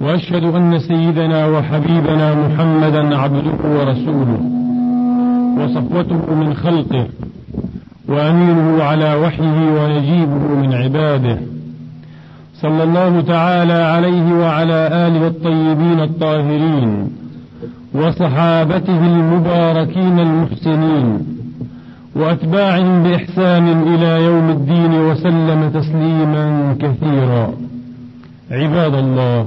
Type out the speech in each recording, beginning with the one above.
وأشهد أن سيدنا وحبيبنا محمدا عبده ورسوله وصفوته من خلقه وأمينه على وحيه ونجيبه من عباده صلى الله تعالى عليه وعلى آله الطيبين الطاهرين وصحابته المباركين المحسنين وأتباعهم بإحسان إلى يوم الدين وسلم تسليما كثيرا. عباد الله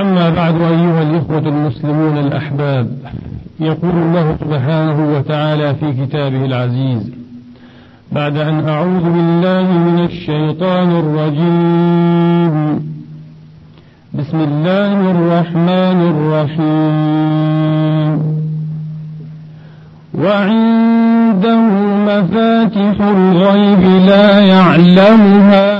أما بعد أيها الإخوة المسلمون الأحباب يقول الله سبحانه وتعالى في كتابه العزيز بعد أن أعوذ بالله من الشيطان الرجيم. بسم الله الرحمن الرحيم. وعنده مفاتح الغيب لا يعلمها.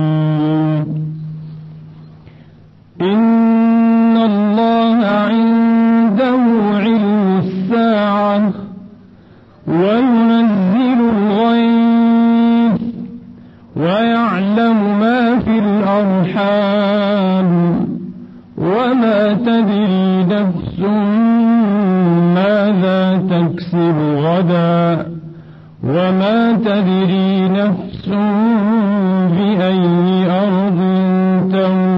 تكسب غدا وما تدري نفس بأي أرض تموت.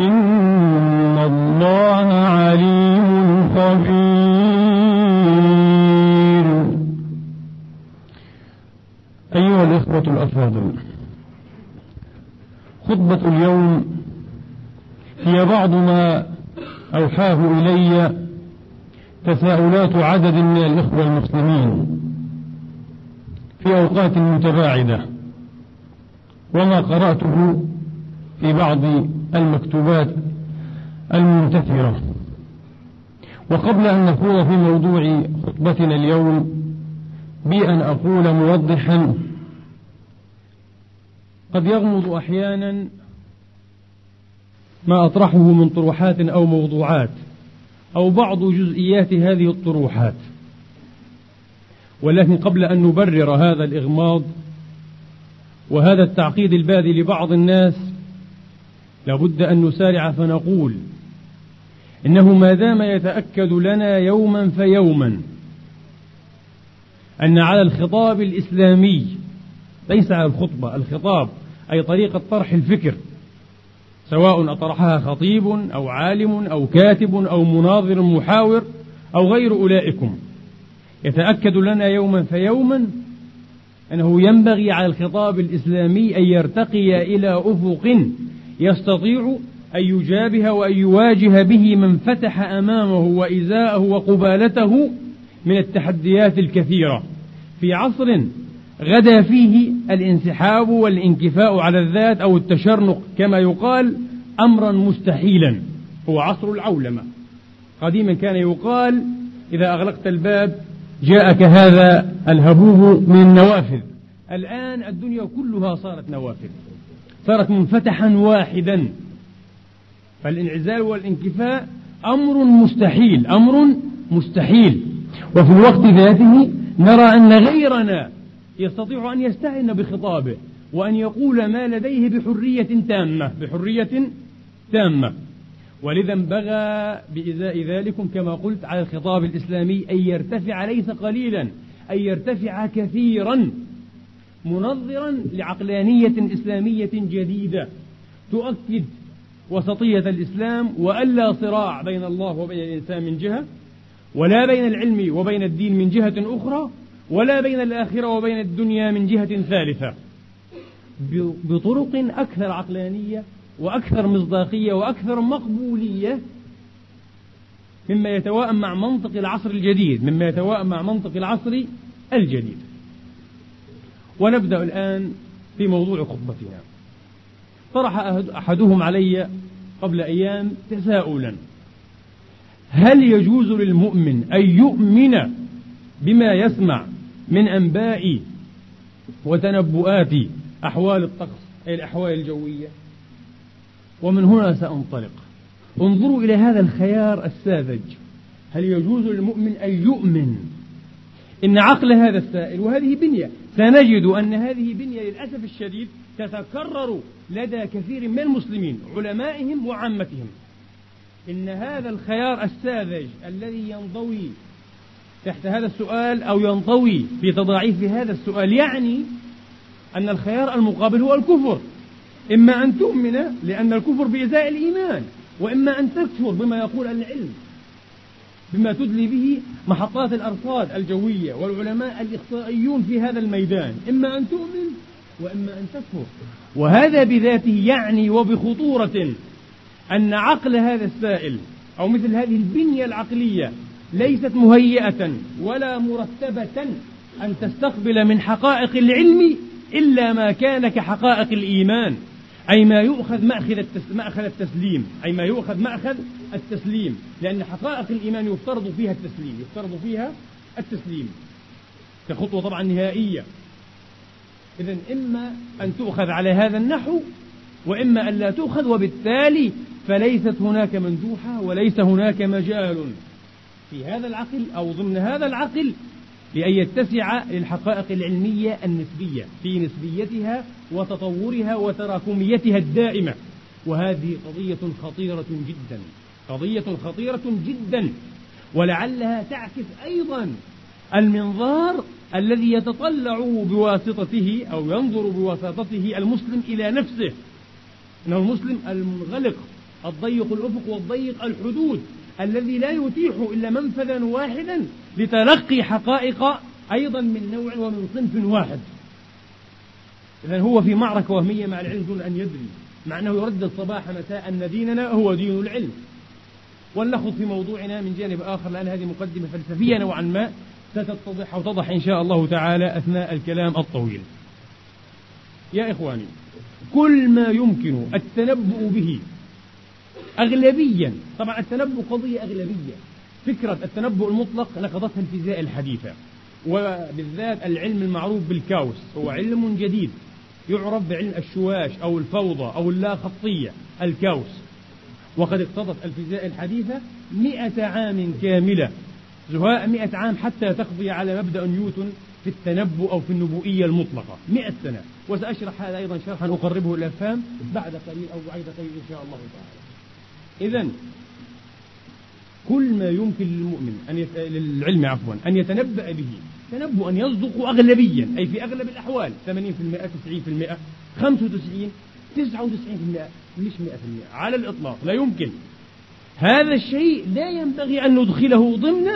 إن الله عليم خبير. أيها الإخوة الأفاضل خطبة اليوم هي بعض ما أوحاه إلي تساؤلات عدد من الإخوة المسلمين في أوقات متباعدة وما قرأته في بعض المكتوبات المنتثرة. وقبل أن نخوض في موضوع خطبتنا اليوم بي أن أقول موضحا قد يغمض أحيانا ما أطرحه من طروحات أو موضوعات أو بعض جزئيات هذه الطروحات. ولكن قبل أن نبرر هذا الإغماض وهذا التعقيد البادي لبعض الناس لابد أن نسارع فنقول إنه ما دام يتأكد لنا يوما فيوما أن على الخطاب الإسلامي ليس على الخطبة الخطاب أي طريقة طرح الفكر سواء أطرحها خطيب أو عالم أو كاتب أو مناظر محاور أو غير أولئكم. يتأكد لنا يوما فيوما أنه ينبغي على الخطاب الإسلامي أن يرتقي إلى أفق يستطيع أن يجابه وأن يواجه به من فتح أمامه وإزاءه وقبالته من التحديات الكثيرة. في عصر غدا فيه الانسحاب والانكفاء على الذات أو التشرنق كما يقال أمرا مستحيلا هو عصر العولمة. قديما كان يقال إذا أغلقت الباب جاءك هذا الهبوب من النوافذ الآن الدنيا كلها صارت نوافذ. صارت منفتحا واحدا. فالانعزال والانكفاء أمر مستحيل أمر مستحيل. وفي الوقت ذاته نرى أن غيرنا يستطيع أن يستعن بخطابه وأن يقول ما لديه بحرية تامة بحرية تامة. ولذا انبغى بإزاء ذلكم كما قلت على الخطاب الإسلامي أن يرتفع ليس قليلا أن يرتفع كثيرا منظرا لعقلانية إسلامية جديدة تؤكد وسطية الإسلام وألا صراع بين الله وبين الإنسان من جهة ولا بين العلم وبين الدين من جهة أخرى. ولا بين الآخرة وبين الدنيا من جهة ثالثة. بطرق أكثر عقلانية وأكثر مصداقية وأكثر مقبولية مما يتواءم مع منطق العصر الجديد مما يتواءم مع منطق العصر الجديد. ونبدأ الآن في موضوع خطبتنا. طرح أحدهم علي قبل أيام تساؤلا. هل يجوز للمؤمن أن يؤمن بما يسمع من أنباء وتنبؤات أحوال الطقس أي الأحوال الجوية. ومن هنا سأنطلق. انظروا إلى هذا الخيار الساذج. هل يجوز للمؤمن أن يؤمن؟ إن عقل هذا السائل وهذه بنية. سنجد أن هذه بنية للأسف الشديد تتكرر لدى كثير من المسلمين علمائهم وعامتهم. إن هذا الخيار الساذج الذي ينضوي تحت هذا السؤال أو ينطوي في تضاعيف هذا السؤال يعني أن الخيار المقابل هو الكفر. إما أن تؤمن لأن الكفر بإزاء الإيمان وإما أن تكفر بما يقول العلم بما تدلي به محطات الأرصاد الجوية والعلماء الإخصائيون في هذا الميدان. إما أن تؤمن وإما أن تكفر. وهذا بذاته يعني وبخطورة أن عقل هذا السائل أو مثل هذه البنية العقلية ليست مهيئة ولا مرتبة أن تستقبل من حقائق العلم إلا ما كان كحقائق الإيمان أي ما يؤخذ مأخذ مأخذ التسليم أي ما يؤخذ مأخذ التسليم لأن حقائق الإيمان يفترض فيها التسليم يفترض فيها التسليم. كخطوة طبعا نهائية. إذا إما أن تؤخذ على هذا النحو وإما أن لا تؤخذ وبالتالي فليست هناك مندوحة وليس هناك مجال. في هذا العقل أو ضمن هذا العقل لأن يتسع للحقائق العلمية النسبية في نسبيتها وتطورها وتراكميتها الدائمة. وهذه قضية خطيرة جدا قضية خطيرة جدا. ولعلها تعكس أيضا المنظار الذي يتطلع بواسطته أو ينظر بواسطته المسلم إلى نفسه. إنه المسلم المنغلق الضيق الأفق والضيق الحدود. الذي لا يتيح إلا منفذا واحدا لتلقي حقائق أيضا من نوع ومن صنف واحد. إذا هو في معركة وهمية مع العلم دون أن يدري مع أنه يردد صباح مساء أن ديننا هو دين العلم. ولنخوض في موضوعنا من جانب آخر لأن هذه مقدمة فلسفية نوعا ما ستتضح أو تضح إن شاء الله تعالى أثناء الكلام الطويل. يا إخواني كل ما يمكن التنبؤ به أغلبيا. طبعا التنبؤ قضية أغلبية. فكرة التنبؤ المطلق نقضتها الفيزياء الحديثة. وبالذات العلم المعروف بالكاوس. هو علم جديد. يعرف بعلم الشواش أو الفوضى أو اللا خطية الكاوس. وقد اقتضت الفيزياء الحديثة مئة عام كاملة. زهاء مئة عام حتى تقضي على مبدأ نيوتن في التنبؤ أو في النبوئية المطلقة. مئة سنة. وسأشرح هذا أيضا شرحا أقربه إلى الأفهام بعد قليل أو بعد قليل إن شاء الله تعالى. إذا كل ما يمكن للمؤمن أن يت... للعلم عفوا أن يتنبأ به تنبؤا يصدق أغلبيا أي في أغلب الأحوال 80% 90% 95 99% مش 100% على الإطلاق لا يمكن. هذا الشيء لا ينبغي أن ندخله ضمن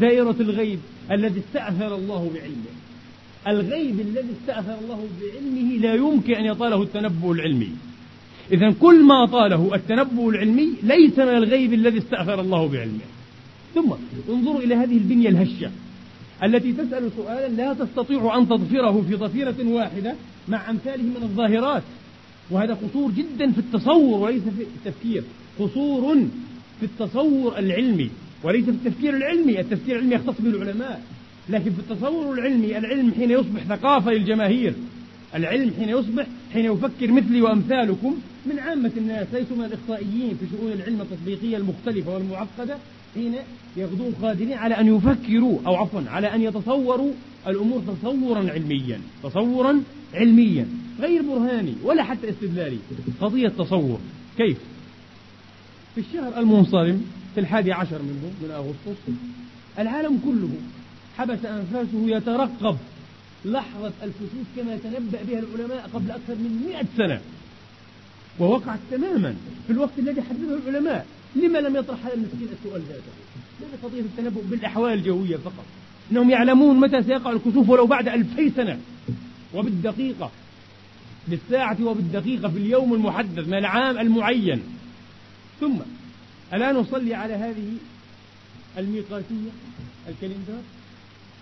دائرة الغيب الذي استأثر الله بعلمه. الغيب الذي استأثر الله بعلمه لا يمكن أن يطاله التنبؤ العلمي. إذا كل ما طاله التنبؤ العلمي ليس من الغيب الذي استأثر الله بعلمه. ثم انظروا إلى هذه البنية الهشة التي تسأل سؤالا لا تستطيع أن تضفره في ضفيرة واحدة مع أمثاله من الظاهرات. وهذا قصور جدا في التصور وليس في التفكير. قصور في التصور العلمي وليس في التفكير العلمي. التفكير العلمي يختص به العلماء لكن في التصور العلمي العلم حين يصبح ثقافة للجماهير. العلم حين يصبح حين يفكر مثلي وأمثالكم من عامة الناس ليسوا من الإخطائيين في شؤون العلم التطبيقية المختلفة والمعقدة حين يغدون قادرين على أن يفكروا أو عفوا على أن يتصوروا الأمور تصورا علميا تصورا علميا غير برهاني ولا حتى استدلالي. قضية تصور كيف؟ في الشهر المنصرم في الحادي عشر منه من أغسطس العالم كله حبس أنفاسه يترقب لحظة الكسوف كما تنبأ بها العلماء قبل أكثر من مئة سنة. ووقعت تماما في الوقت الذي حدده العلماء. لما لم يطرح هذا المسكين السؤال ذاته؟ ليس قضية التنبؤ بالأحوال الجوية فقط. إنهم يعلمون متى سيقع الكسوف ولو بعد ألفي سنة. وبالدقيقة بالساعة وبالدقيقة في اليوم المحدد من العام المعين. ثم ألا نصلي على هذه الميقاتية الكالندر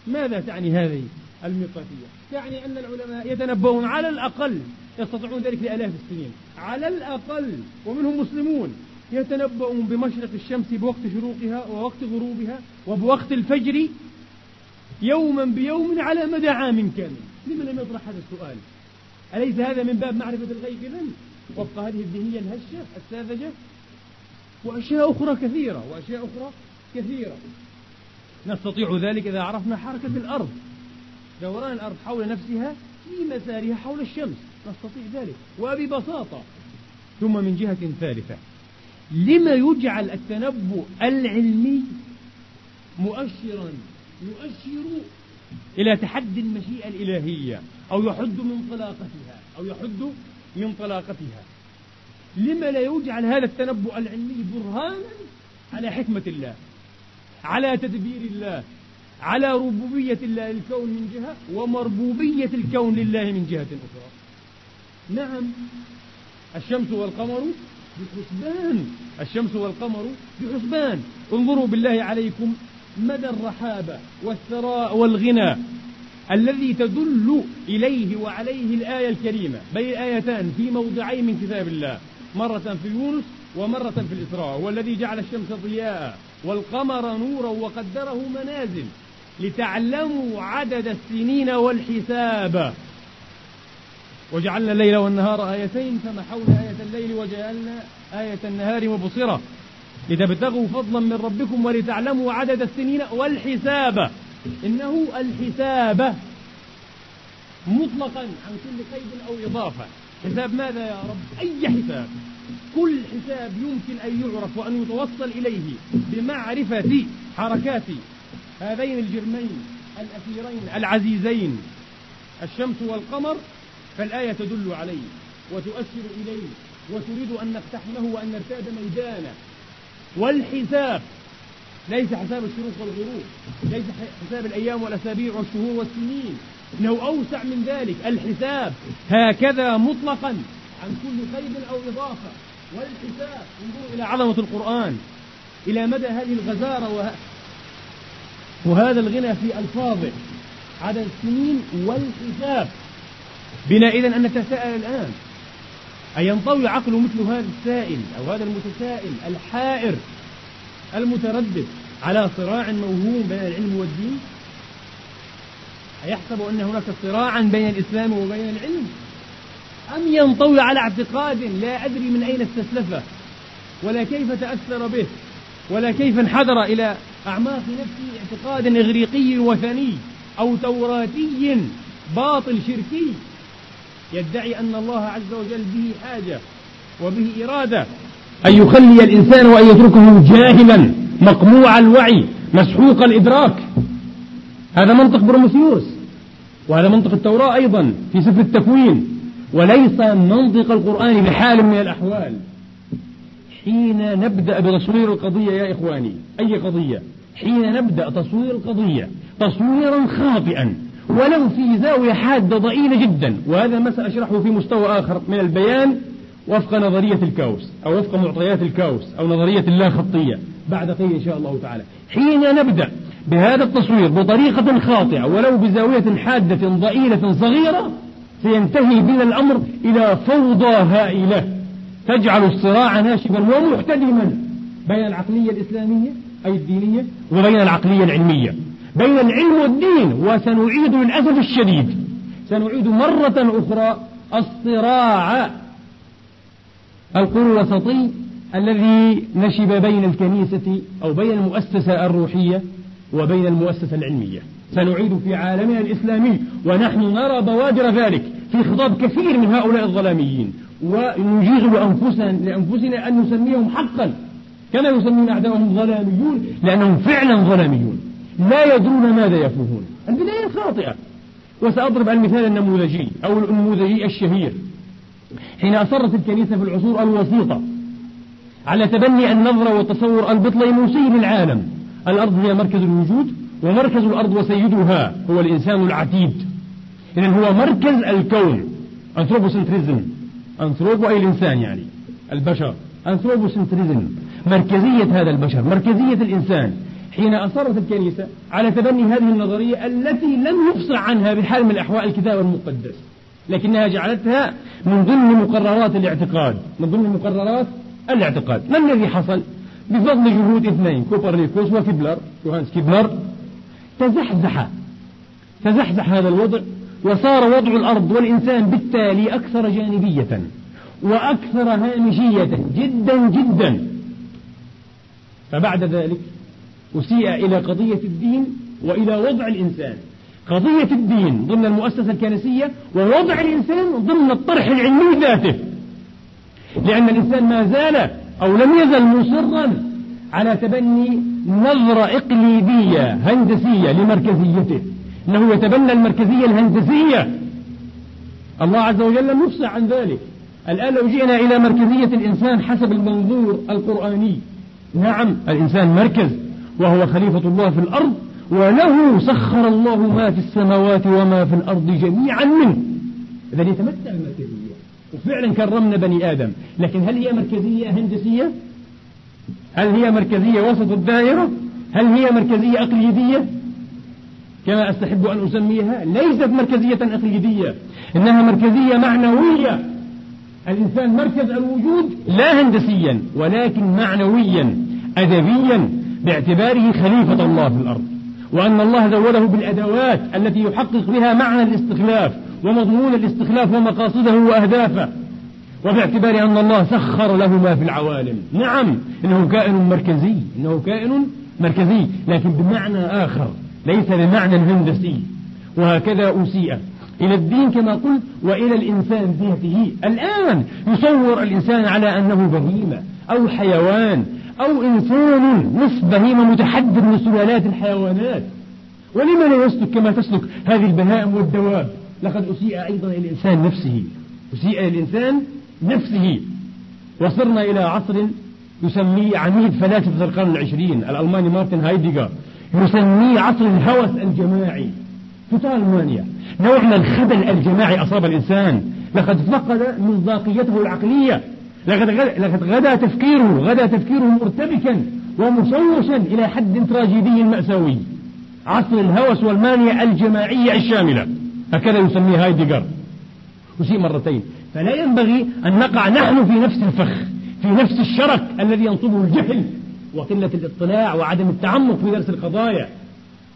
ماذا تعني هذه؟ الميقاتية. تعني أن العلماء يتنبؤون على الأقل يستطيعون ذلك لآلاف السنين. على الأقل ومنهم مسلمون يتنبؤون بمشرق الشمس بوقت شروقها ووقت غروبها وبوقت الفجر يوما بيوم على مدى عام كامل. لمن لم يطرح هذا السؤال؟ أليس هذا من باب معرفة الغيب إذا وفق هذه الذهنية الهشة الساذجة. وأشياء أخرى كثيرة وأشياء أخرى كثيرة. نستطيع ذلك إذا عرفنا حركة الأرض. دوران الأرض حول نفسها في مسارها حول الشمس. نستطيع ذلك. وببساطة ثم من جهة ثالثة. لما يجعل التنبؤ العلمي مؤشرا؟ يؤشر إلى تحدي المشيئة الإلهية أو يحد من طلاقتها أو يحد من طلاقتها. لما لا يجعل هذا التنبؤ العلمي برهانا على حكمة الله على تدبير الله على ربوبية الله الكون من جهة ومربوبية الكون لله من جهة أخرى. نعم الشمس والقمر بحسبان. الشمس والقمر بحسبان. انظروا بالله عليكم مدى الرحابة والثراء والغنى الذي تدل إليه وعليه الآية الكريمة. بين آيتان في موضعين من كتاب الله. مرة في يونس ومرة في الإسراء. هو الذي جعل الشمس ضياء والقمر نورا وقدره منازل. لتعلموا عدد السنين والحساب. وجعلنا الليل والنهار آيتين فمحونا آية الليل وجعلنا آية النهار مبصرة. لتبتغوا فضلا من ربكم ولتعلموا عدد السنين والحساب. إنه الحساب مطلقا عن كل قيد أو إضافة. حساب ماذا يا رب؟ أي حساب؟ كل حساب يمكن أن يعرف وأن يتوصل إليه بمعرفة حركات هذين الجرمين الأثيرين العزيزين الشمس والقمر فالآية تدل عليه وتؤثر إليه وتريد أن نقتحمه وأن نرتاد ميدانه والحساب ليس حساب الشروق والغروب ليس حساب الأيام والأسابيع والشهور والسنين إنه أوسع من ذلك الحساب هكذا مطلقا عن كل قيد أو إضافة والحساب انظروا إلى عظمة القرآن إلى مدى هذه الغزارة. وهذا الغنى في ألفاظه عدد السنين والحساب. بنا إذا أن نتساءل الآن. أن ينطوي عقل مثل هذا السائل أو هذا المتسائل الحائر المتردد على صراع موهوم بين العلم والدين؟ أيحسب أن هناك صراعا بين الإسلام وبين العلم؟ أم ينطوي على اعتقاد لا أدري من أين استسلفه ولا كيف تأثر به؟ ولا كيف انحدر إلى أعماق نفسه اعتقاد إغريقي وثني أو توراتي باطل شركي. يدعي أن الله عز وجل به حاجة وبه إرادة. أن يخلي الإنسان وأن يتركه جاهلا مقموع الوعي مسحوق الإدراك. هذا منطق بروميثيوس وهذا منطق التوراة أيضا في سفر التكوين. وليس منطق القرآن بحال من الأحوال. حين نبدأ بتصوير القضية يا إخواني أي قضية؟ حين نبدأ تصوير القضية تصويرا خاطئا ولو في زاوية حادة ضئيلة جدا وهذا ما سأشرحه في مستوى آخر من البيان وفق نظرية الكاوس أو وفق معطيات الكاوس أو نظرية اللا خطية بعد قليل إن شاء الله تعالى. حين نبدأ بهذا التصوير بطريقة خاطئة ولو بزاوية حادة ضئيلة صغيرة سينتهي بنا الأمر إلى فوضى هائلة. تجعل الصراع ناشفا ومحتدما بين العقلية الإسلامية أي الدينية وبين العقلية العلمية. بين العلم والدين وسنعيد للأسف الشديد. سنعيد مرة أخرى الصراع. القول الوسطي الذي نشب بين الكنيسة أو بين المؤسسة الروحية وبين المؤسسة العلمية. سنعيد في عالمنا الإسلامي ونحن نرى بوادر ذلك في خطاب كثير من هؤلاء الظلاميين. ونجيز لأنفسنا, لأنفسنا أن نسميهم حقا. كما يسمون أعداءهم ظلاميون لأنهم فعلا ظلاميون. لا يدرون ماذا يفوهون. البداية خاطئة. وسأضرب المثال النموذجي أو النموذجي الشهير. حين أصرت الكنيسة في العصور الوسيطة على تبني النظرة والتصور البطليموسي للعالم الأرض هي مركز الوجود ومركز الأرض وسيدها هو الإنسان العتيد. إذا هو مركز الكون. أنثروبوسنتريزم أنثروبو أي الإنسان يعني البشر. أنثروبوسنتريزم مركزية هذا البشر مركزية الإنسان. حين أصرت الكنيسة على تبني هذه النظرية التي لم يفصح عنها بحال من الأحوال الكتاب المقدس لكنها جعلتها من ضمن مقررات الاعتقاد من ضمن مقررات الاعتقاد. ما الذي حصل؟ بفضل جهود اثنين كوبرنيكوس وكيبلر يوهانس كيبلر تزحزح. تزحزح هذا الوضع وصار وضع الأرض والإنسان بالتالي أكثر جانبية وأكثر هامشية جدا جدا. فبعد ذلك أسيء إلى قضية الدين وإلى وضع الإنسان. قضية الدين ضمن المؤسسة الكنسية ووضع الإنسان ضمن الطرح العلمي ذاته. لأن الإنسان ما زال أو لم يزل مصرا على تبني نظرة إقليدية هندسية لمركزيته. أنه يتبنى المركزية الهندسية. الله عز وجل لم يفصح عن ذلك. الآن لو جئنا إلى مركزية الإنسان حسب المنظور القرآني. نعم الإنسان مركز وهو خليفة الله في الأرض وله سخر الله ما في السماوات وما في الأرض جميعا منه. إذا يتمتع بالمركزية وفعلا كرمنا بني آدم. لكن هل هي مركزية هندسية؟ هل هي مركزية وسط الدائرة؟ هل هي مركزية أقليدية؟ كما أستحب أن أسميها ليست مركزية أقليدية إنها مركزية معنوية. الإنسان مركز الوجود لا هندسيا ولكن معنويا أدبيا باعتباره خليفة الله في الأرض. وأن الله زوده بالأدوات التي يحقق بها معنى الاستخلاف ومضمون الاستخلاف ومقاصده وأهدافه. وباعتبار أن الله سخر له ما في العوالم. نعم إنه كائن مركزي إنه كائن مركزي لكن بمعنى آخر. ليس بمعنى هندسي وهكذا أسيء. إلى الدين كما قلت وإلى الإنسان ذاته. الآن يصور الإنسان على أنه بهيمة أو حيوان أو إنسان نصف بهيمة متحدد من سلالات الحيوانات. ولما لا يسلك كما تسلك هذه البهائم والدواب؟ لقد أسيء أيضا إلى الإنسان نفسه. أسيء إلى الإنسان نفسه. وصرنا إلى عصر يسميه عميد فلاسفة القرن العشرين الألماني مارتن هايديغر يسميه عصر الهوس الجماعي. total mania نوع من الخبل الجماعي أصاب الإنسان. لقد فقد مصداقيته العقلية. لقد لقد غدا تفكيره غدا تفكيره مرتبكا ومشوشا إلى حد تراجيدي مأساوي. عصر الهوس والمانيا الجماعية الشاملة. هكذا يسميه هايديغر. وشيء مرتين. فلا ينبغي أن نقع نحن في نفس الفخ في نفس الشرك الذي ينصبه الجهل. وقلة الاطلاع وعدم التعمق في درس القضايا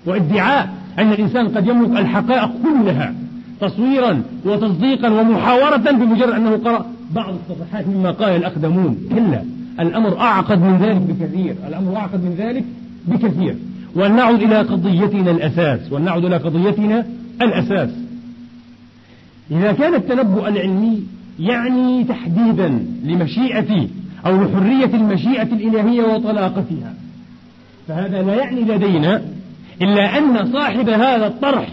وادعاء أن الإنسان قد يملك الحقائق كلها تصويرا وتصديقا ومحاورة بمجرد أنه قرأ بعض الصفحات مما قال الأقدمون. كلا الأمر أعقد من ذلك بكثير. الأمر أعقد من ذلك بكثير. ولنعد إلى قضيتنا الأساس. ولنعد إلى قضيتنا الأساس. إذا كان التنبؤ العلمي يعني تحديدا لمشيئة أو لحرية المشيئة الإلهية وطلاقتها. فهذا لا يعني لدينا إلا أن صاحب هذا الطرح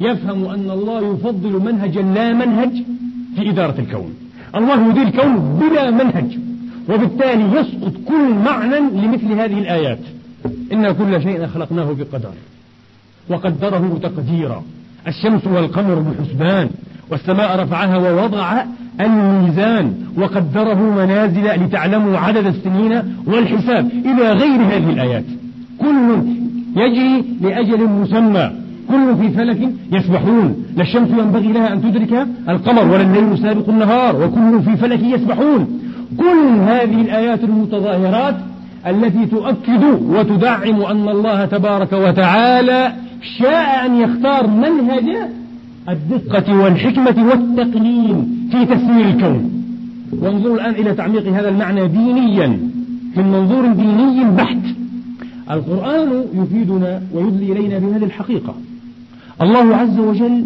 يفهم أن الله يفضل منهجا لا منهج في إدارة الكون. الله يدير الكون بلا منهج وبالتالي يسقط كل معنى لمثل هذه الآيات. إن كل شيء خلقناه بقدر وقدره تقديرا. الشمس والقمر بحسبان والسماء رفعها ووضع الميزان وقدره منازل لتعلموا عدد السنين والحساب إلى غير هذه الآيات. كل يجري لأجل مسمى. كل في فلك يسبحون. لا الشمس ينبغي لها أن تدرك القمر ولا الليل سابق النهار. وكل في فلك يسبحون. كل هذه الآيات المتظاهرات التي تؤكد وتدعم أن الله تبارك وتعالى شاء أن يختار منهج الدقة والحكمة والتقنين في تسيير الكون. وانظروا الآن إلى تعميق هذا المعنى دينيا من منظور ديني بحت. القرآن يفيدنا ويدلي إلينا بهذه الحقيقة. الله عز وجل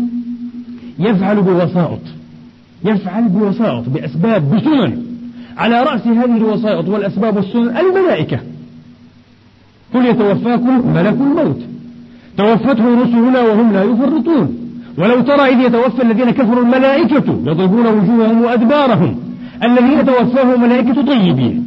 يفعل بوسائط يفعل بوسائط بأسباب بسنن. على رأس هذه الوسائط والأسباب والسنن الملائكة. قل يتوفاكم ملك الموت. توفته رسلنا وهم لا يفرطون. ولو ترى إذ يتوفى الذين كفروا الملائكة يضربون وجوههم وأدبارهم. الذين توفاهم ملائكة طيبين.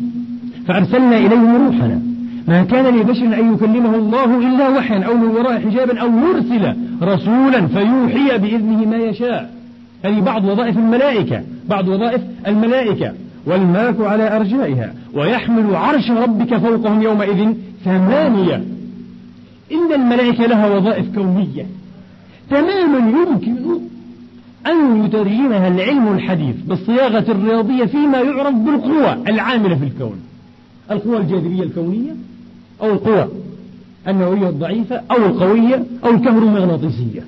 فأرسلنا إليهم روحنا. ما كان لبشر أن يكلمه الله إلا وحيا أو من وراء حجاب أو يرسل رسولا فيوحي بإذنه ما يشاء. هذه بعض وظائف الملائكة. بعض وظائف الملائكة. والملك على أرجائها. ويحمل عرش ربك فوقهم يومئذ ثمانية. إن الملائكة لها وظائف كونية. تماما يمكن أن يترجمها العلم الحديث بالصياغة الرياضية فيما يعرف بالقوى العاملة في الكون. القوى الجاذبية الكونية أو القوى النووية الضعيفة أو القوية أو الكهرومغناطيسية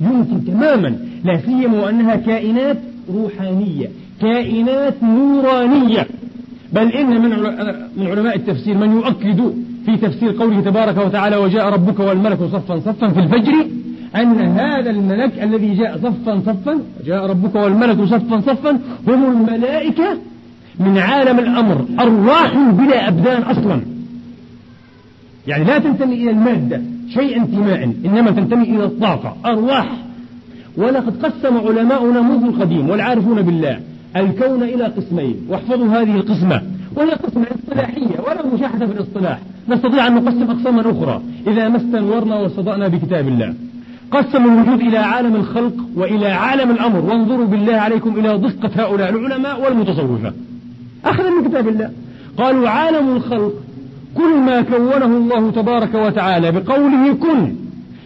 يمكن تماما لا سيما وأنها كائنات روحانية كائنات نورانية. بل إن من من علماء التفسير من يؤكد في تفسير قوله تبارك وتعالى وجاء ربك والملك صفا صفا في الفجر أن هذا الملك الذي جاء صفا صفا جاء ربك والملك صفا صفا هم الملائكة من عالم الأمر أرواح بلا أبدان أصلا. يعني لا تنتمي إلى المادة شيء انتماء إنما تنتمي إلى الطاقة أرواح. ولقد قسم علماؤنا منذ القديم والعارفون بالله الكون إلى قسمين واحفظوا هذه القسمة. وهي قسمة اصطلاحية ولا مشاحة في الاصطلاح. نستطيع أن نقسم أقساما أخرى إذا ما استنورنا واستضأنا بكتاب الله. قسم الوجود إلى عالم الخلق وإلى عالم الأمر. وانظروا بالله عليكم إلى دقة هؤلاء العلماء والمتصوفة. أخذا من كتاب الله. قالوا عالم الخلق كل ما كونه الله تبارك وتعالى بقوله كن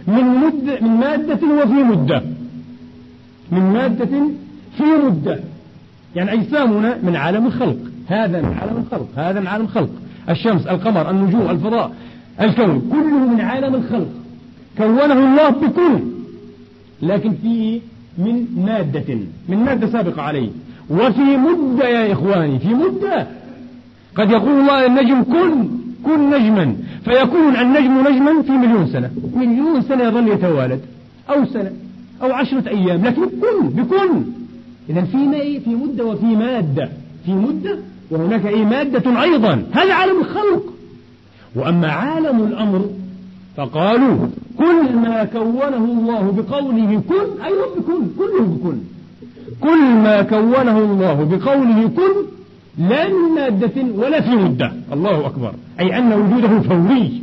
من مدة من مادة وفي مدة. من مادة في مدة. يعني أجسامنا من عالم الخلق. هذا من عالم الخلق. هذا من عالم الخلق. الشمس القمر النجوم الفضاء الكون كله من عالم الخلق. كونه الله بكل لكن فيه من مادة من مادة سابقة عليه. وفي مدة يا إخواني في مدة قد يقول الله النجم كن كن نجما. فيكون النجم نجما في مليون سنة. مليون سنة يظل يتوالد أو سنة أو عشرة أيام لكن كن بكن إذا في في مدة وفي مادة. في مدة وهناك أي مادة أيضا. هذا عالم الخلق. وأما عالم الأمر فقالوا كل ما كونه الله بقوله كن أي بكن كله بكن كل ما كونه الله بقوله كن لا من مادة ولا في مدة. الله أكبر. أي أن وجوده فوري.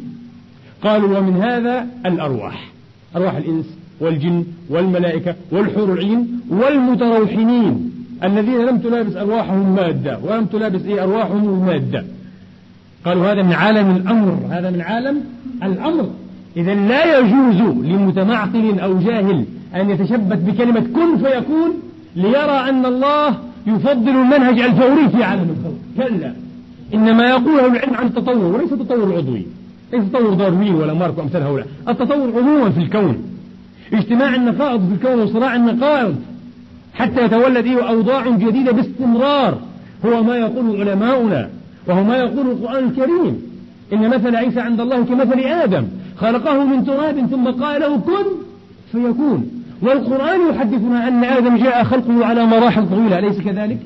قالوا ومن هذا الأرواح. أرواح الإنس والجن والملائكة والحور العين والمتروحمين الذين لم تلابس أرواحهم مادة. ولم تلابس إيه؟ أرواحهم المادة قالوا هذا من عالم الأمر. هذا من عالم الأمر. إذا لا يجوز لمتمعقل أو جاهل أن يتشبث بكلمة كن فيكون ليرى أن الله يفضل المنهج الفوري في عالم الخلق كلا. إنما يقوله العلم عن التطور وليس التطور العضوي ليس تطور داروين ولا مارك وأمثال هؤلاء. التطور عموما في الكون. اجتماع النقائض في الكون وصراع النقائض. حتى يتولد إيه أوضاع جديدة باستمرار. هو ما يقول علماؤنا وهو ما يقول القرآن الكريم. إن مثل عيسى عند الله كمثل آدم. خلقه من تراب ثم قال له كن فيكون. والقرآن يحدثنا أن آدم جاء خلقه على مراحل طويلة أليس كذلك؟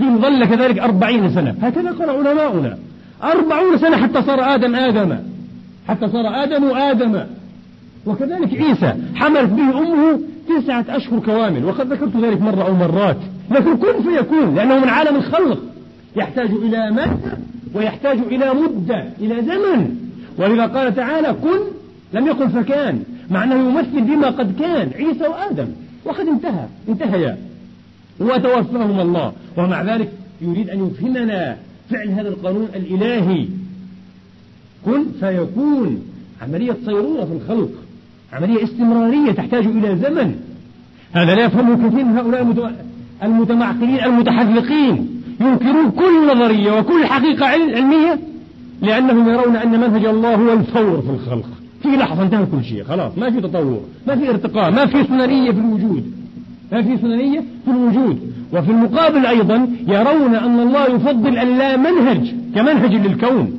قيل ظل كذلك أربعين سنة. هكذا قال علماؤنا. أربعون سنة حتى صار آدم آدم. حتى صار آدم آدم. وكذلك عيسى. حملت به أمه تسعة أشهر كوامل. وقد ذكرت ذلك مرة أو مرات. لكن كن فيكون لأنه من عالم الخلق. يحتاج إلى مادة ويحتاج إلى مدة إلى زمن. ولذا قال تعالى كن لم يقل فكان مع أنه يمثل بما قد كان عيسى وآدم. وقد انتهى انتهيا وتوفاهم الله. ومع ذلك يريد أن يفهمنا فعل هذا القانون الإلهي. كن فيكون. عملية صيرورة في الخلق. عملية استمرارية تحتاج إلى زمن. هذا لا يفهمه كثير من هؤلاء المتمعقلين المتحذقين ينكرون كل نظرية وكل حقيقة علمية. لأنهم يرون أن منهج الله هو الفور في الخلق. في لحظة انتهى كل شيء خلاص. ما في تطور ما في ارتقاء ما في سننية في الوجود. ما في سننية في الوجود. وفي المقابل أيضا يرون أن الله يفضل اللامنهج كمنهج للكون.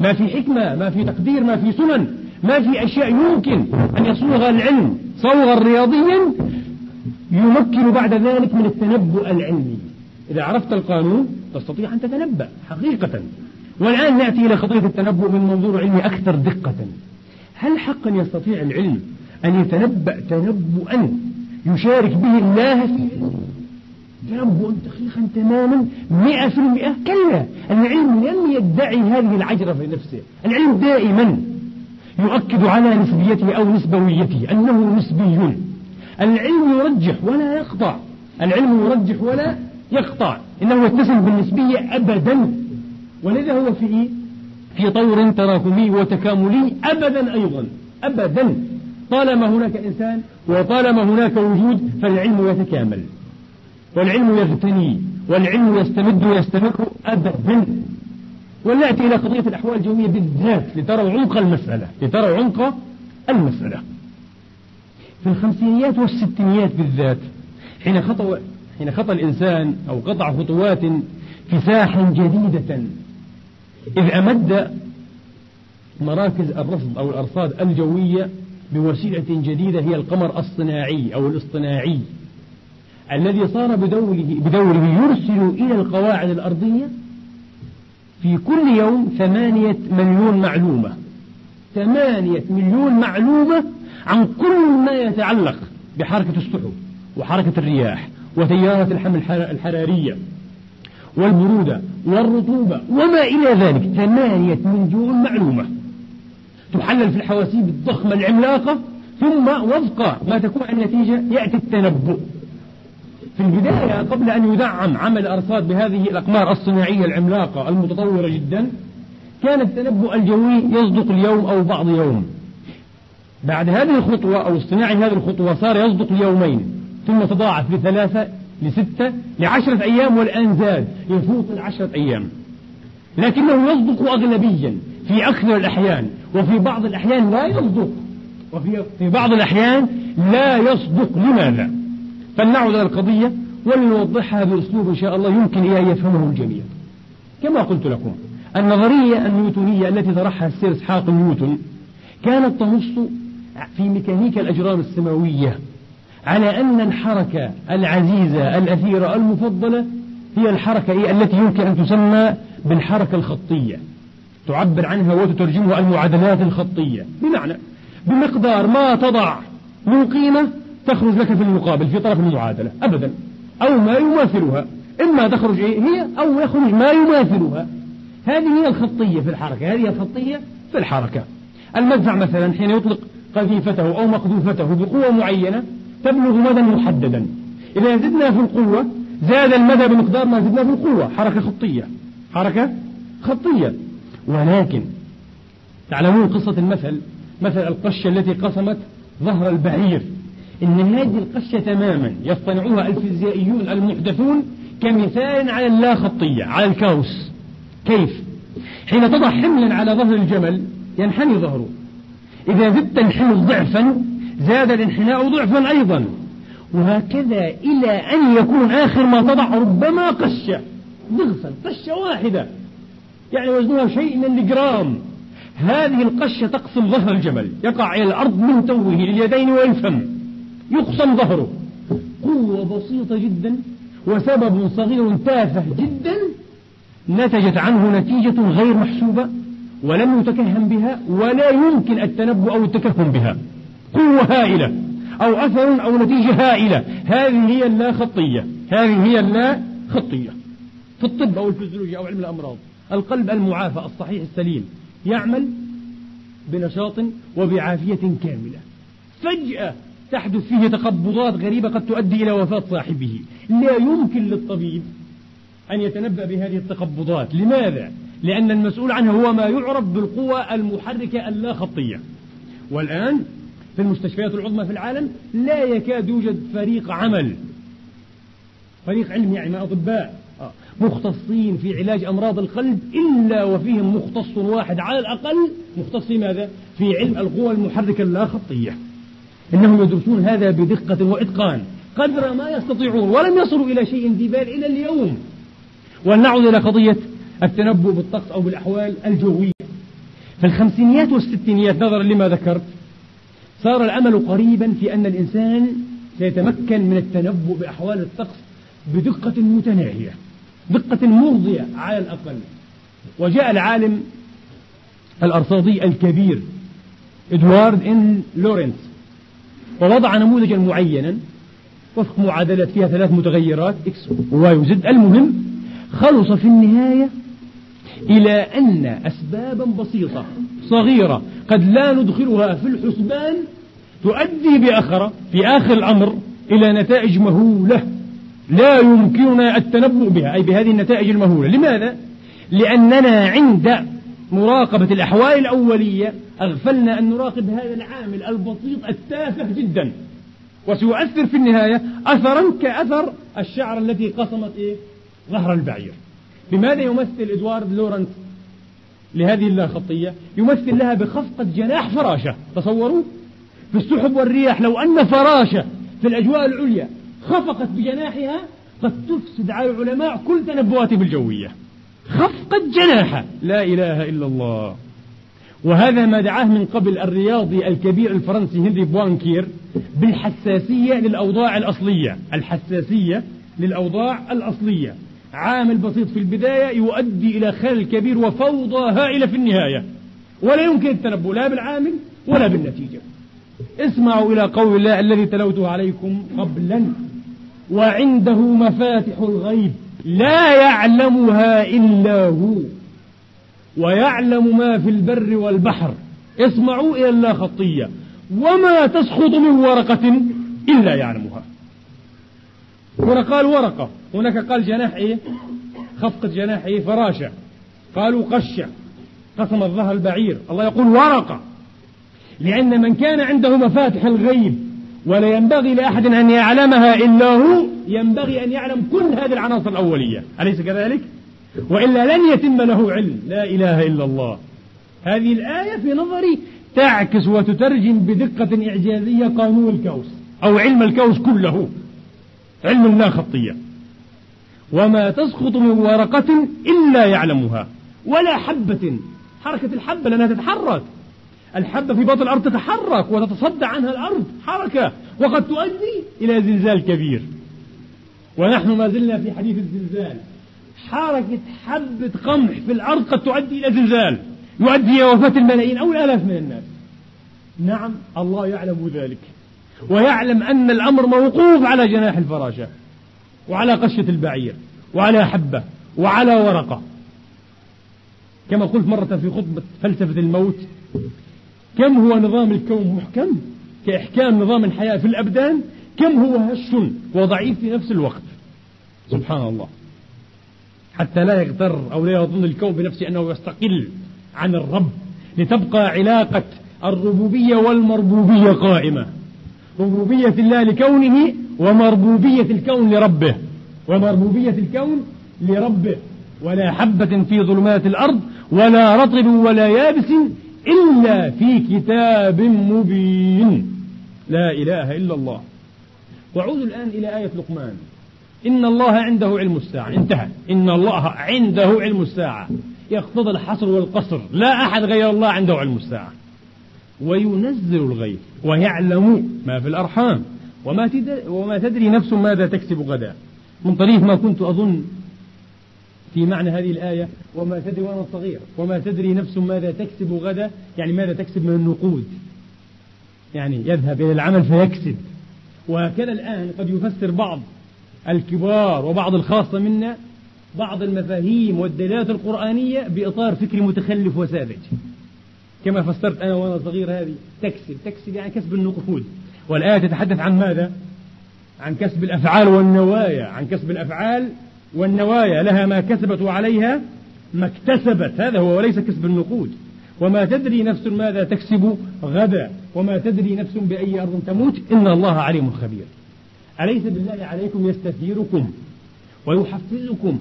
ما في حكمة ما في تقدير ما في سنن ما في أشياء يمكن أن يصوغ العلم صوغا رياضيا يمكن بعد ذلك من التنبؤ العلمي. إذا عرفت القانون تستطيع أن تتنبأ حقيقة. والآن نأتي إلى قضية التنبؤ من منظور علمي أكثر دقة. هل حقا يستطيع العلم أن يتنبأ تنبؤا يشارك به الله في تنبؤ دقيقا تماما مئة في المئة. كلا العلم لم يدعي هذه العجرة في نفسه. العلم دائما يؤكد على نسبيته أو نسبويته أنه نسبي. العلم يرجح ولا يقطع. العلم يرجح ولا يقطع. إنه يتسم بالنسبية أبدا. ولذا هو في في طور تراكمي وتكاملي أبدا أيضا أبدا. طالما هناك إنسان وطالما هناك وجود فالعلم يتكامل. والعلم يغتني والعلم يستمد ويستمر أبدا. ولنأتي إلى قضية الأحوال الجوية بالذات لتروا عمق المسألة لتروا عمق المسألة. في الخمسينيات والستينيات بالذات حين خطأ حين خطأ الإنسان أو قطع خطوات في ساح جديدة إذ أمد مراكز الرصد أو الأرصاد الجوية بوسيلة جديدة هي القمر الصناعي أو الاصطناعي الذي صار بدوره, بدوره يرسل إلى القواعد الأرضية في كل يوم ثمانية مليون معلومة. ثمانية مليون معلومة عن كل ما يتعلق بحركة السحب وحركة الرياح وتيارات الحمل الحرارية. والبرودة والرطوبة وما إلى ذلك ثمانية مليون معلومة. تحلل في الحواسيب الضخمة العملاقة ثم وفق ما تكون النتيجة يأتي التنبؤ. في البداية قبل أن يدعم عمل أرصاد بهذه الأقمار الصناعية العملاقة المتطورة جدا كان التنبؤ الجوي يصدق اليوم أو بعض يوم. بعد هذه الخطوة أو اصطناع هذه الخطوة صار يصدق اليومين ثم تضاعف لثلاثة لستة لعشرة أيام والآن زاد يفوت العشرة أيام. لكنه يصدق أغلبيا في أكثر الأحيان وفي بعض الأحيان لا يصدق. وفي في بعض الأحيان لا يصدق. لماذا؟ فلنعود إلى القضية ولنوضحها بأسلوب إن شاء الله يمكن أن يفهمه الجميع. كما قلت لكم النظرية النيوتونية التي طرحها السير إسحاق نيوتن كانت تنص في ميكانيكا الأجرام السماوية. على أن الحركة العزيزة الأثيرة المفضلة هي الحركة التي يمكن أن تسمى بالحركة الخطية. تعبر عنها وتترجمها المعادلات الخطية. بمعنى بمقدار ما تضع من قيمة تخرج لك في المقابل في طرف المعادلة أبدا. أو ما يماثلها. إما تخرج إيه؟ هي أو يخرج ما يماثلها. هذه هي الخطية في الحركة هذه الخطية في الحركة. المدفع مثلا حين يطلق قذيفته أو مقذوفته بقوة معينة تبلغ مدى محددا. إذا زدنا في القوة زاد المدى بمقدار ما زدنا في القوة. حركة خطية. حركة خطية. ولكن تعلمون قصة المثل مثل القشة التي قسمت ظهر البعير. إن هذه القشة تماما يصطنعوها الفيزيائيون المحدثون كمثال على اللا خطية على الكاوس. كيف؟ حين تضع حملا على ظهر الجمل ينحني ظهره. إذا زدت الحمل ضعفا زاد الانحناء ضعفا أيضا. وهكذا إلى أن يكون آخر ما تضع ربما قشة ضغثا قشة واحدة. يعني وزنها شيء من الجرام هذه القشة تقسم ظهر الجمل يقع إلى الأرض من توه لليدين والفم يقسم ظهره. قوة بسيطة جدا وسبب صغير تافه جدا نتجت عنه نتيجة غير محسوبة ولم يتكهن بها ولا يمكن التنبؤ أو التكهن بها. قوة هائلة أو أثر أو نتيجة هائلة. هذه هي اللا خطية هذه هي اللا خطية في الطب أو الفيزيولوجيا أو علم الأمراض القلب المعافى الصحيح السليم يعمل بنشاط وبعافية كاملة. فجأة تحدث فيه تقبضات غريبة قد تؤدي إلى وفاة صاحبه. لا يمكن للطبيب أن يتنبأ بهذه التقبضات. لماذا؟ لأن المسؤول عنها هو ما يعرف بالقوى المحركة اللا خطية والآن في المستشفيات العظمى في العالم لا يكاد يوجد فريق عمل. فريق علم يعني أطباء. آه، مختصين في علاج أمراض القلب إلا وفيهم مختص واحد على الأقل. مختص ماذا؟ في علم القوى المحركة اللا خطية إنهم يدرسون هذا بدقة وإتقان. قدر ما يستطيعون ولم يصلوا إلى شيء بال إلى اليوم. ولنعود إلى قضية التنبؤ بالطقس أو بالأحوال الجوية. في الخمسينيات والستينيات نظرا لما ذكرت صار الأمل قريبا في أن الإنسان سيتمكن من التنبؤ بأحوال الطقس بدقة متناهية دقة مرضية على الأقل. وجاء العالم الأرصادي الكبير إدوارد إن لورنس ووضع نموذجا معينا. وفق معادلات فيها ثلاث متغيرات إكس وواي وزد. المهم خلص في النهاية إلى أن أسبابا بسيطة صغيرة قد لا ندخلها في الحسبان تؤدي بأخرة في آخر الأمر إلى نتائج مهولة لا يمكننا التنبؤ بها أي بهذه النتائج المهولة لماذا؟ لأننا عند مراقبة الأحوال الأولية أغفلنا أن نراقب هذا العامل البسيط التافه جدا وسيؤثر في النهاية أثرا كأثر الشعر التي قصمت إيه؟ ظهر البعير بماذا يمثل إدوارد لورنس لهذه اللاخطية يمثل لها بخفقة جناح فراشة. تصوروا؟ في السحب والرياح لو أن فراشة في الأجواء العليا خفقت بجناحها قد تفسد على العلماء كل تنبؤاتهم الجوية خفقت جناحها لا إله إلا الله. وهذا ما دعاه من قبل الرياضي الكبير الفرنسي هنري بوانكير بالحساسية للأوضاع الأصلية. الحساسية للأوضاع الأصلية. عامل بسيط في البداية يؤدي إلى خلل كبير وفوضى هائلة في النهاية. ولا يمكن التنبؤ لا بالعامل ولا بالنتيجة. اسمعوا إلى قول الله الذي تلوته عليكم قبلا. وعنده مفاتح الغيب. لا يعلمها إلا هو. ويعلم ما في البر والبحر. اسمعوا إلى الله خطية وما تسقط من ورقة إلا يعلمها. هنا قال ورقة. هناك قال جناح إيه خفقة جناح إيه فراشة. قالوا قشة قسم الظهر البعير. الله يقول ورقة. لأن من كان عنده مفاتح الغيب ولا ينبغي لأحد أن يعلمها إلا هو ينبغي أن يعلم كل هذه العناصر الأولية. أليس كذلك؟ وإلا لن يتم له علم. لا إله إلا الله. هذه الآية في نظري تعكس وتترجم بدقة إعجازية قانون الكوس أو علم الكوس كله. علم لا خطية. وما تسقط من ورقة إلا يعلمها. ولا حبة حركة الحبة لأنها تتحرك. الحبة في بطن الأرض تتحرك وتتصدع عنها الأرض حركة. وقد تؤدي إلى زلزال كبير. ونحن ما زلنا في حديث الزلزال. حركة حبة قمح في الأرض قد تؤدي إلى زلزال. يؤدي إلى وفاة الملايين أو الآلاف من الناس. نعم الله يعلم ذلك. ويعلم أن الأمر موقوف على جناح الفراشة. وعلى قشة البعير وعلى حبة وعلى ورقة. كما قلت مرة في خطبة فلسفة الموت كم هو نظام الكون محكم؟ كإحكام نظام الحياة في الأبدان كم هو هش وضعيف في نفس الوقت؟ سبحان الله. حتى لا يغتر أو لا يظن الكون بنفسه أنه يستقل عن الرب لتبقى علاقة الربوبية والمربوبية قائمة. ربوبية الله لكونه ومربوبية الكون لربه. ومربوبية الكون لربه. ولا حبة في ظلمات الأرض ولا رطب ولا يابس إلا في كتاب مبين. لا إله إلا الله. وعود الآن إلى آية لقمان. إن الله عنده علم الساعة. انتهى. إن الله عنده علم الساعة. يقتضي الحصر والقصر. لا أحد غير الله عنده علم الساعة. وينزل الغيث. ويعلم ما في الأرحام. وما, وما تدري نفس ماذا تكسب غدا. من طريق ما كنت أظن في معنى هذه الآية وما تدري وأنا صغير وما تدري نفس ماذا تكسب غدا يعني ماذا تكسب من النقود. يعني يذهب إلى العمل فيكسب. وهكذا الآن قد يفسر بعض الكبار وبعض الخاصة منا بعض المفاهيم والدلالات القرآنية بإطار فكري متخلف وساذج. كما فسرت أنا وأنا صغير هذه تكسب. تكسب يعني كسب النقود. والآية تتحدث عن ماذا؟ عن كسب الأفعال والنوايا عن كسب الأفعال والنوايا. لها ما كسبت وعليها ما اكتسبت. هذا هو وليس كسب النقود. وما تدري نفس ماذا تكسب غدا وما تدري نفس بأي أرض تموت. إن الله عليم خبير. أليس بالله عليكم يستثيركم ويحفزكم؟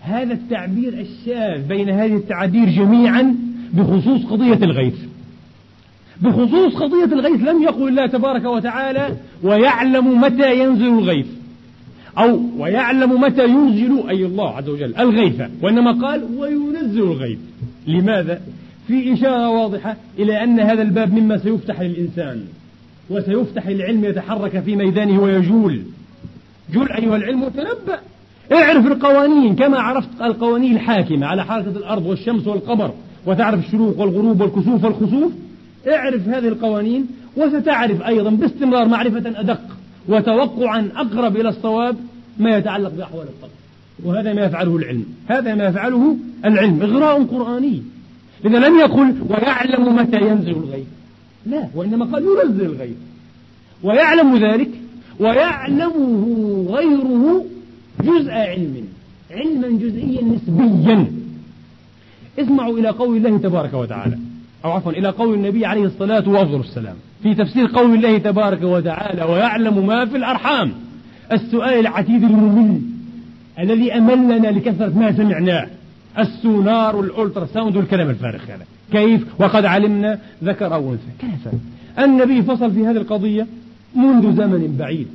هذا التعبير الشاذ بين هذه التعابير جميعا بخصوص قضية الغيث. بخصوص قضية الغيث لم يقل الله تبارك وتعالى ويعلم متى ينزل الغيث. أو ويعلم متى ينزل أي الله عز وجل الغيث. وإنما قال وينزل الغيث. لماذا؟ في إشارة واضحة إلى أن هذا الباب مما سيفتح للإنسان وسيفتح للعلم يتحرك في ميدانه ويجول. جل أيها العلم وتنبأ. اعرف القوانين كما عرفت القوانين الحاكمة على حركة الأرض والشمس والقمر وتعرف الشروق والغروب والكسوف والخسوف. اعرف هذه القوانين وستعرف أيضا باستمرار معرفة أدق وتوقعا أقرب إلى الصواب ما يتعلق بأحوال الطقس وهذا ما يفعله العلم. هذا ما يفعله العلم. إغراء قرآني. إذا لم يقل ويعلم متى ينزل الغيث لا وإنما قال ينزل الغيث ويعلم ذلك ويعلمه غيره جزء علم. علما جزئيا نسبيا. اسمعوا إلى قول الله تبارك وتعالى. أو عفوا إلى قول النبي عليه الصلاة وأفضل السلام. في تفسير قول الله تبارك وتعالى ويعلم ما في الأرحام. السؤال العتيد الممل الذي أملنا لكثرة ما سمعناه. السونار والألترا ساوند والكلام الفارغ. هذا كيف؟ وقد علمنا ذكر أو أنثى كيف النبي فصل في هذه القضية منذ زمن بعيد.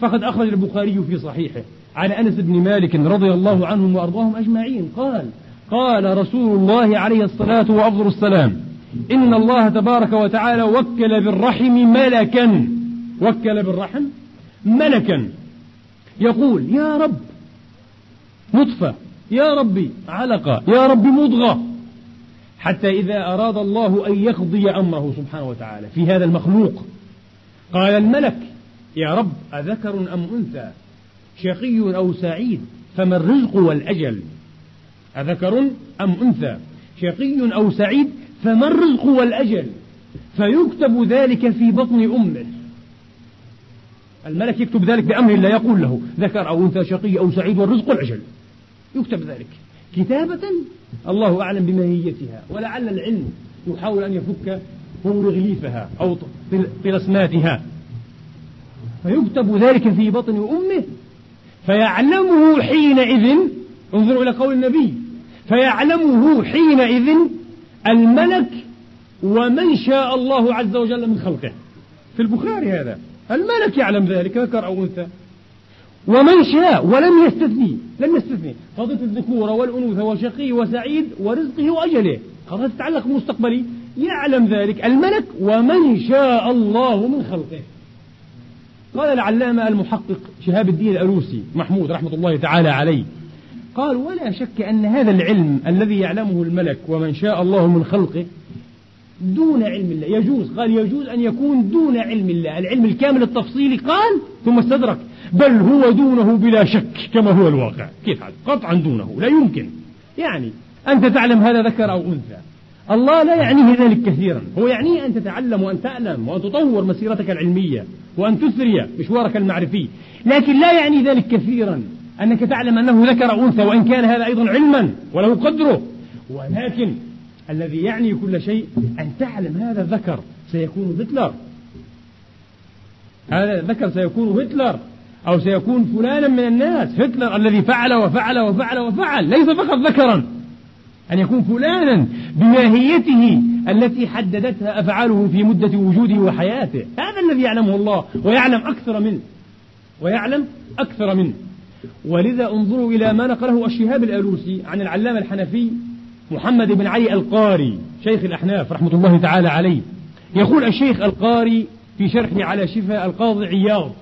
فقد أخرج البخاري في صحيحه عن أنس بن مالك رضي الله عنهم وأرضاهم أجمعين. قال قال رسول الله عليه الصلاة وأفضل السلام إن الله تبارك وتعالى وكل بالرحم ملكا. وكل بالرحم ملكا. يقول يا رب نطفة يا ربي علقة يا رب مضغة. حتى إذا أراد الله أن يقضي أمره سبحانه وتعالى في هذا المخلوق. قال الملك يا رب أذكر أم أنثى؟ شقي أو سعيد؟ فما الرزق والأجل؟ أذكر أم أنثى؟ شقي أو سعيد؟ فما الرزق والأجل فيكتب ذلك في بطن أمه. الملك يكتب ذلك بأمر لا يقول له ذكر أو أنثى شقي أو سعيد والرزق والأجل يكتب ذلك. كتابة الله أعلم بماهيتها ولعل العلم يحاول أن يفك هورغليفها أو طلسماتها. فيكتب ذلك في بطن أمه فيعلمه حينئذ انظروا إلى قول النبي فيعلمه حينئذ الملك ومن شاء الله عز وجل من خلقه. في البخاري هذا. الملك يعلم ذلك ذكر أو أنثى. ومن شاء ولم يستثني لم يستثني. قضية الذكورة والأنوثة وشقي وسعيد ورزقه وأجله. قضية تتعلق بالمستقبلي يعلم ذلك الملك ومن شاء الله من خلقه. قال العلامة المحقق شهاب الدين الألوسي محمود رحمة الله تعالى عليه. قال ولا شك أن هذا العلم الذي يعلمه الملك ومن شاء الله من خلقه دون علم الله. يجوز قال يجوز أن يكون دون علم الله. العلم الكامل التفصيلي قال ثم استدرك. بل هو دونه بلا شك كما هو الواقع. كيف هذا؟ قطعا دونه لا يمكن. يعني أنت تعلم هذا ذكر أو أنثى. الله لا يعنيه ذلك كثيرا. هو يعنيه أن تتعلم وأن تعلم وأن تطور مسيرتك العلمية وأن تثري مشوارك المعرفي لكن لا يعني ذلك كثيرا. أنك تعلم أنه ذكر أنثى وإن كان هذا أيضا علما وله قدره. ولكن الذي يعني كل شيء أن تعلم هذا الذكر سيكون هتلر. هذا الذكر سيكون هتلر. أو سيكون فلانا من الناس. هتلر الذي فعل وفعل وفعل وفعل. ليس فقط ذكرا. أن يكون فلانا بماهيته التي حددتها أفعاله في مدة وجوده وحياته. هذا الذي يعلمه الله ويعلم أكثر منه. ويعلم أكثر منه. ولذا انظروا إلى ما نقله الشهاب الألوسي عن العلامة الحنفي محمد بن علي القاري شيخ الأحناف رحمة الله تعالى عليه. يقول الشيخ القاري في شرحه على شفاء القاضي عياض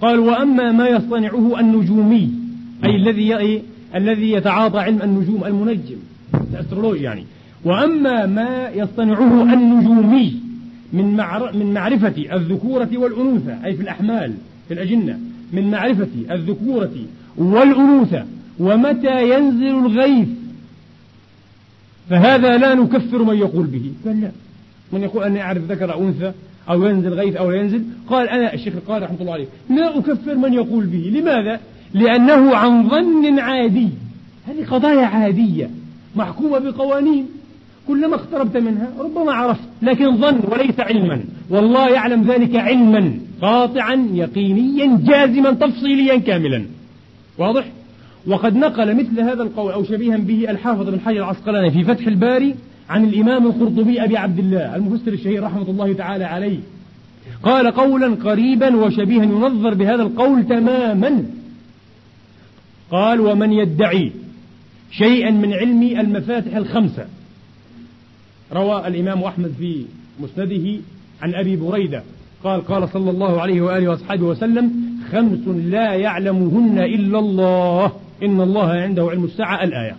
قال وأما ما يصطنعه النجومي أي الذي الذي يتعاطى علم النجوم المنجم الأسترولوجي يعني. وأما ما يصطنعه النجومي من من معرفة الذكورة والأنوثة أي في الأحمال في الأجنة من معرفة الذكورة والأنوثة ومتى ينزل الغيث. فهذا لا نكفر من يقول به. قال لا. من يقول أني أعرف ذكر أو أنثى أو ينزل غيث أو لا ينزل؟ قال أنا الشيخ القاري رحمة الله عليه. لا أكفر من يقول به. لماذا؟ لأنه عن ظن عادي. هذه قضايا عادية محكومة بقوانين. كلما اقتربت منها ربما عرفت لكن ظن وليس علما. والله يعلم ذلك علما. قاطعا يقينيا جازما تفصيليا كاملا. واضح؟ وقد نقل مثل هذا القول أو شبيها به الحافظ بن حجر العسقلاني في فتح الباري عن الإمام القرطبي أبي عبد الله المفسر الشهير رحمة الله تعالى عليه. قال قولا قريبا وشبيها ينظر بهذا القول تماما. قال ومن يدعي شيئا من علم المفاتح الخمسة؟ روى الإمام أحمد في مسنده عن أبي بريدة. قال قال صلى الله عليه وآله وأصحابه وسلم خمس لا يعلمهن إلا الله. إن الله عنده علم الساعة الآية.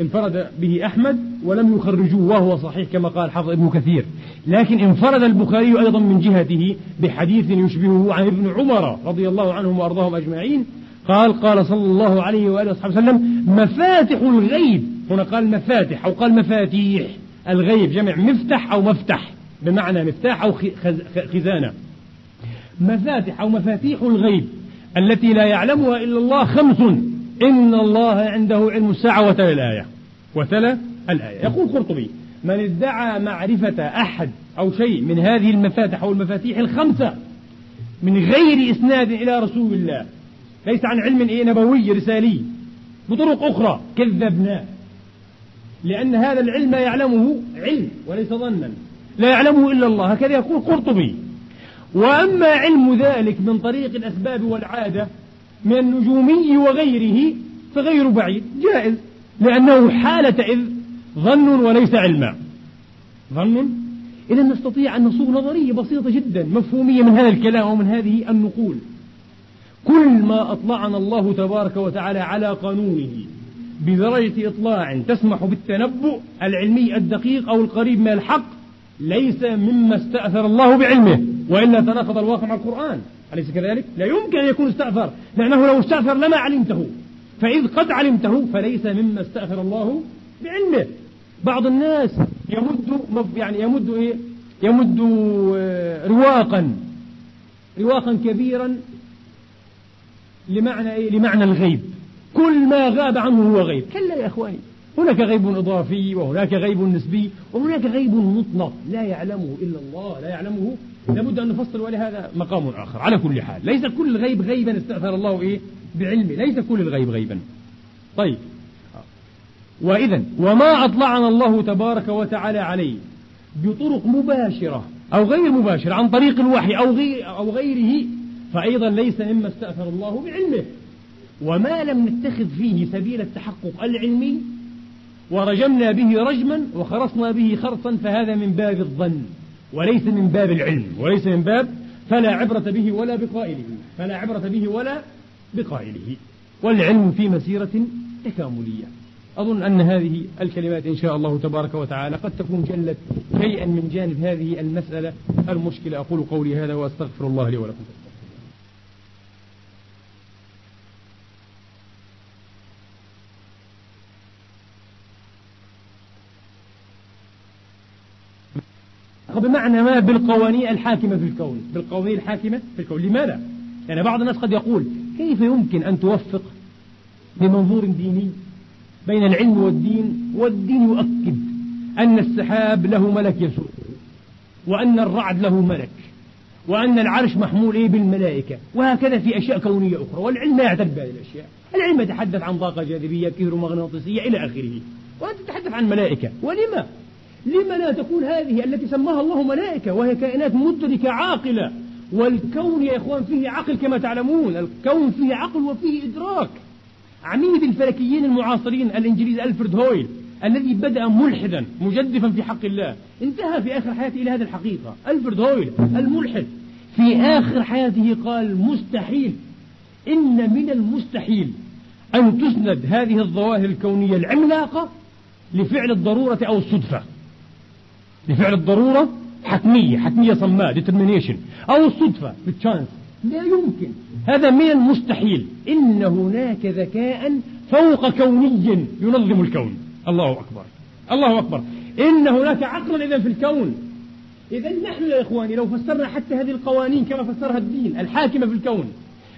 انفرد به أحمد ولم يخرجوه وهو صحيح كما قال حافظ ابن كثير. لكن انفرد البخاري أيضا من جهته بحديث يشبهه عن ابن عمر رضي الله عنهم وأرضاهم أجمعين. قال قال صلى الله عليه وآله وصحبه وسلم مفاتح الغيب. هنا قال مفاتح أو قال مفاتيح. الغيب جمع مفتح أو مفتح. بمعنى مفتاح أو خزانة. مفاتح أو مفاتيح الغيب التي لا يعلمها إلا الله خمس. إن الله عنده علم الساعة وتلا الآية. وتلا الآية. يقول قرطبي من ادعى معرفة أحد أو شيء من هذه المفاتح أو المفاتيح الخمسة من غير إسناد إلى رسول الله ليس عن علم إيه نبوي رسالي بطرق أخرى كذبناه لأن هذا العلم يعلمه علم وليس ظنا. لا يعلمه إلا الله. هكذا يقول قرطبي. وأما علم ذلك من طريق الأسباب والعادة من النجومي وغيره فغير بعيد جائز. لأنه حالة إذ ظن وليس علما. ظن؟ إذا نستطيع أن نصوغ نظرية بسيطة جدا مفهومية من هذا الكلام ومن هذه النقول. كل ما أطلعنا الله تبارك وتعالى على قانونه بدرجة إطلاع تسمح بالتنبؤ العلمي الدقيق أو القريب من الحق ليس مما استأثر الله بعلمه وإلا تناقض الواقع مع القرآن. أليس كذلك؟ لا يمكن أن يكون استأثر لأنه لو استأثر لما علمته. فإذ قد علمته فليس مما استأثر الله بعلمه. بعض الناس يمد يعني يمد إيه؟ يمد آه، رواقا. رواقا كبيرا لمعنى إيه؟ لمعنى الغيب. كل ما غاب عنه هو غيب. كلا يا إخواني. هناك غيب إضافي وهناك غيب نسبي وهناك غيب مطلق لا يعلمه إلا الله لا يعلمه. لابد أن نفصل ولهذا مقام آخر. على كل حال ليس كل الغيب غيبا استأثر الله إيه؟ بعلمه. ليس كل الغيب غيبا. طيب. وإذا وما أطلعنا الله تبارك وتعالى عليه بطرق مباشرة أو غير مباشرة عن طريق الوحي أو, غير أو غيره فأيضا ليس مما استأثر الله بعلمه. وما لم نتخذ فيه سبيل التحقق العلمي ورجمنا به رجما وخرصنا به خرصا فهذا من باب الظن وليس من باب العلم وليس من باب فلا عبرة به ولا بقائله فلا عبرة به ولا بقائله. والعلم في مسيرة تكاملية. أظن أن هذه الكلمات إن شاء الله تبارك وتعالى قد تكون جلت شيئا من جانب هذه المسألة المشكلة. أقول قولي هذا وأستغفر الله لي ولكم. بمعنى ما بالقوانين الحاكمة في الكون. بالقوانين الحاكمة في الكون. لماذا؟ يعني بعض الناس قد يقول كيف يمكن أن توفق بمنظور ديني بين العلم والدين والدين يؤكد أن السحاب له ملك يسوع وأن الرعد له ملك وأن العرش محمول إيه بالملائكة وهكذا في أشياء كونية أخرى. والعلم لا يعتد بهذه الأشياء. العلم يتحدث عن طاقة جاذبية كهرومغناطيسية إلى آخره. وأنت تتحدث عن ملائكة. ولما؟ لما لا تكون هذه التي سماها الله ملائكة وهي كائنات مدركة عاقلة. والكون يا إخوان فيه عقل كما تعلمون. الكون فيه عقل وفيه إدراك. عميد الفلكيين المعاصرين الإنجليزي ألفرد هويل الذي بدأ ملحدا مجدفا في حق الله. انتهى في آخر حياته إلى هذه الحقيقة. ألفرد هويل الملحد. في آخر حياته قال مستحيل. إن من المستحيل أن تسند هذه الظواهر الكونية العملاقة لفعل الضرورة أو الصدفة. لفعل الضرورة حتمية حتمية صماء determination أو الصدفة بالتشانس لا يمكن. هذا من المستحيل. إن هناك ذكاء فوق كوني ينظم الكون. الله أكبر. الله أكبر. إن هناك عقلا إذا في الكون. إذا نحن يا إخواني لو فسرنا حتى هذه القوانين كما فسرها الدين الحاكمة في الكون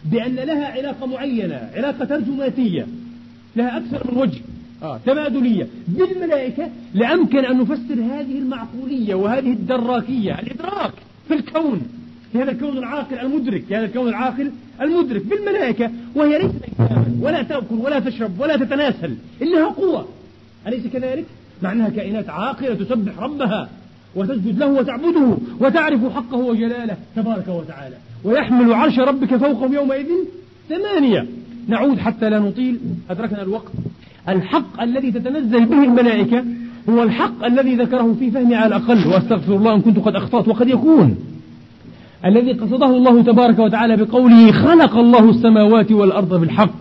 بأن لها علاقة معينة علاقة ترجماتية لها أكثر من وجه. آه تبادلية بالملائكة لأمكن أن نفسر هذه المعقولية وهذه الدراكية الإدراك في الكون في هذا الكون العاقل المدرك في هذا الكون العاقل المدرك بالملائكة وهي ليست أجساما ولا تأكل ولا تشرب ولا تتناسل إنها قوة. أليس كذلك؟ مع أنها كائنات عاقلة تسبح ربها وتسجد له وتعبده وتعرف حقه وجلاله تبارك وتعالى ويحمل عرش ربك فوقهم يومئذ ثمانية. نعود حتى لا نطيل. أدركنا الوقت. الحق الذي تتنزل به الملائكة هو الحق الذي ذكره في فهمي على الأقل وأستغفر الله إن كنت قد أخطأت وقد يكون. الذي قصده الله تبارك وتعالى بقوله خلق الله السماوات والأرض بالحق.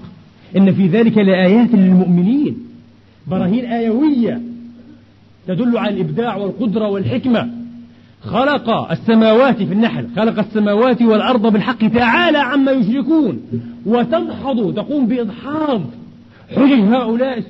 إن في ذلك لآيات للمؤمنين. براهين آيوية تدل على الإبداع والقدرة والحكمة. خلق السماوات في النحل خلق السماوات والأرض بالحق تعالى عما يشركون. وتدحض تقوم بإدحاض حجج هؤلاء